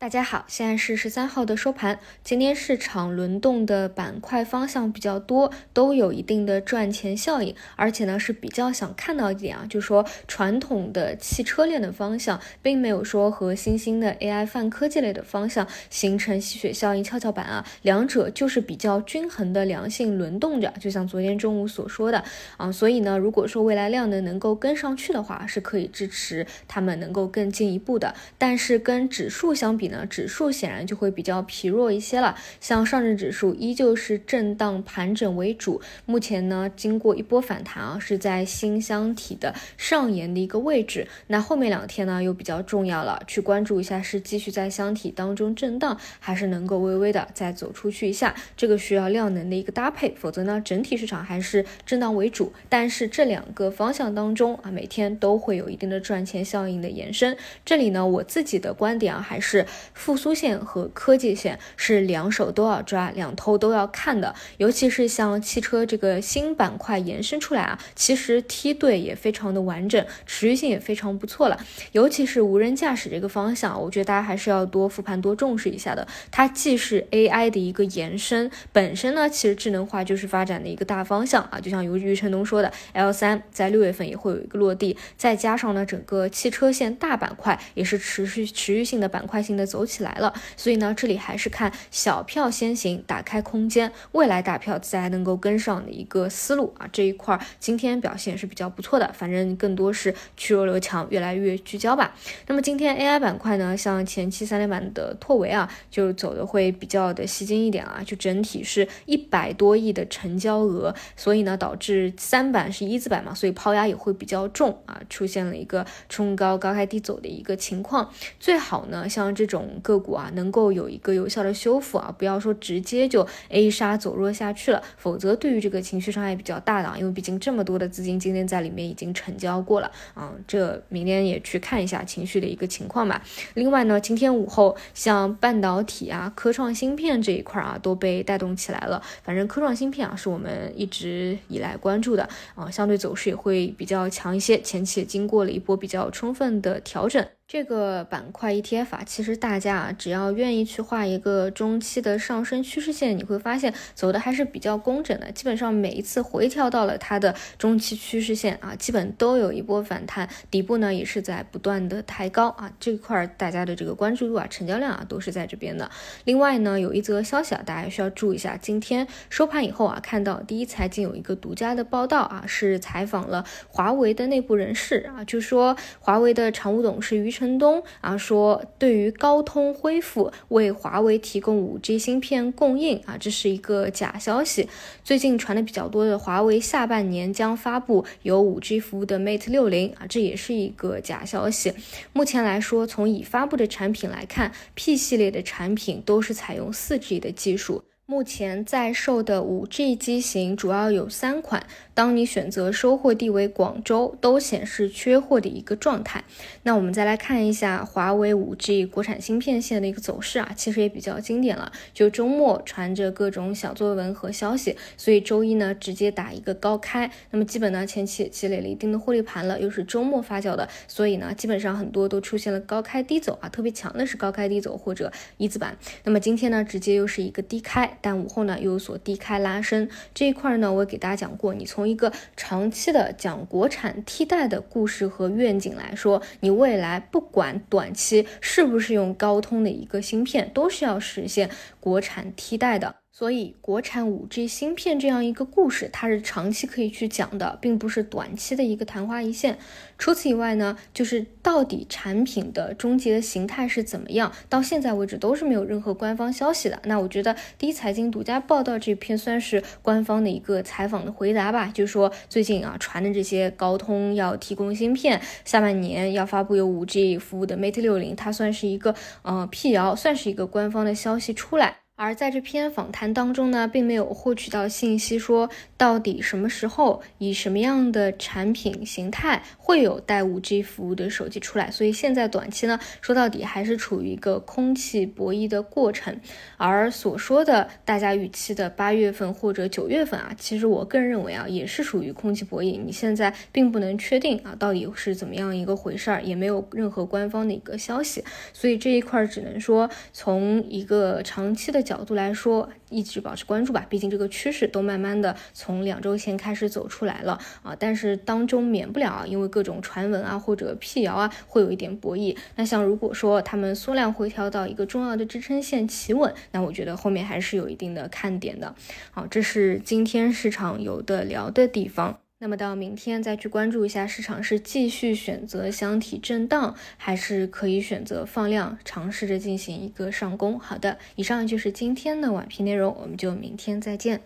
大家好，现在是十三号的收盘。今天市场轮动的板块方向比较多，都有一定的赚钱效应，而且呢是比较想看到一点啊，就是说传统的汽车链的方向，并没有说和新兴的 AI 泛科技类的方向形成吸血效应跷跷板啊，两者就是比较均衡的良性轮动着。就像昨天中午所说的啊，所以呢，如果说未来量能能够跟上去的话，是可以支持他们能够更进一步的。但是跟指数相比，呢，指数显然就会比较疲弱一些了。像上证指数依旧是震荡盘整为主，目前呢经过一波反弹啊，是在新箱体的上沿的一个位置。那后面两天呢又比较重要了，去关注一下是继续在箱体当中震荡，还是能够微微的再走出去一下。这个需要量能的一个搭配，否则呢整体市场还是震荡为主。但是这两个方向当中啊，每天都会有一定的赚钱效应的延伸。这里呢我自己的观点啊还是。复苏线和科技线是两手都要抓，两头都要看的。尤其是像汽车这个新板块延伸出来啊，其实梯队也非常的完整，持续性也非常不错了。尤其是无人驾驶这个方向，我觉得大家还是要多复盘、多重视一下的。它既是 AI 的一个延伸，本身呢，其实智能化就是发展的一个大方向啊。就像余余承东说的，L 三在六月份也会有一个落地，再加上呢，整个汽车线大板块也是持续持续性的板块性的。走起来了，所以呢，这里还是看小票先行，打开空间，未来大票自然能够跟上的一个思路啊。这一块今天表现是比较不错的，反正更多是去弱留强，越来越聚焦吧。那么今天 AI 板块呢，像前期三连板的拓维啊，就走的会比较的吸睛一点啊，就整体是一百多亿的成交额，所以呢，导致三板是一字板嘛，所以抛压也会比较重啊，出现了一个冲高高开低走的一个情况。最好呢，像这种。个股啊，能够有一个有效的修复啊，不要说直接就 A 杀走弱下去了，否则对于这个情绪伤害比较大的，因为毕竟这么多的资金今天在里面已经成交过了啊，这明天也去看一下情绪的一个情况吧。另外呢，今天午后像半导体啊、科创芯片这一块啊都被带动起来了，反正科创芯片啊是我们一直以来关注的啊，相对走势也会比较强一些，前期也经过了一波比较充分的调整。这个板块 ETF 啊，其实大家啊，只要愿意去画一个中期的上升趋势线，你会发现走的还是比较工整的。基本上每一次回调到了它的中期趋势线啊，基本都有一波反弹，底部呢也是在不断的抬高啊。这块大家的这个关注度啊，成交量啊都是在这边的。另外呢，有一则消息啊，大家需要注意一下，今天收盘以后啊，看到第一财经有一个独家的报道啊，是采访了华为的内部人士啊，就说华为的常务董事于。陈东啊说，对于高通恢复为华为提供五 G 芯片供应啊，这是一个假消息。最近传的比较多的，华为下半年将发布有五 G 服务的 Mate 六零啊，这也是一个假消息。目前来说，从已发布的产品来看，P 系列的产品都是采用四 G 的技术。目前在售的五 G 机型主要有三款，当你选择收货地为广州，都显示缺货的一个状态。那我们再来看一下华为五 G 国产芯片线的一个走势啊，其实也比较经典了。就周末传着各种小作文和消息，所以周一呢直接打一个高开。那么基本呢前期也积累了一定的获利盘了，又是周末发酵的，所以呢基本上很多都出现了高开低走啊，特别强的是高开低走或者一字板。那么今天呢直接又是一个低开。但午后呢又有所低开拉升这一块呢，我给大家讲过，你从一个长期的讲国产替代的故事和愿景来说，你未来不管短期是不是用高通的一个芯片，都是要实现国产替代的。所以，国产五 G 芯片这样一个故事，它是长期可以去讲的，并不是短期的一个昙花一现。除此以外呢，就是到底产品的终极的形态是怎么样，到现在为止都是没有任何官方消息的。那我觉得第一财经独家报道这篇算是官方的一个采访的回答吧，就是说最近啊传的这些高通要提供芯片，下半年要发布有五 G 服务的 Mate 六零，它算是一个呃辟谣，算是一个官方的消息出来。而在这篇访谈当中呢，并没有获取到信息，说到底什么时候以什么样的产品形态会有带 5G 服务的手机出来。所以现在短期呢，说到底还是处于一个空气博弈的过程。而所说的大家预期的八月份或者九月份啊，其实我个人认为啊，也是属于空气博弈。你现在并不能确定啊，到底是怎么样一个回事儿，也没有任何官方的一个消息。所以这一块只能说从一个长期的。角度来说，一直保持关注吧。毕竟这个趋势都慢慢的从两周前开始走出来了啊。但是当中免不了啊，因为各种传闻啊或者辟谣啊，会有一点博弈。那像如果说他们缩量回调到一个重要的支撑线企稳，那我觉得后面还是有一定的看点的。好，这是今天市场有的聊的地方。那么到明天再去关注一下市场是继续选择箱体震荡，还是可以选择放量，尝试着进行一个上攻。好的，以上就是今天的晚评内容，我们就明天再见。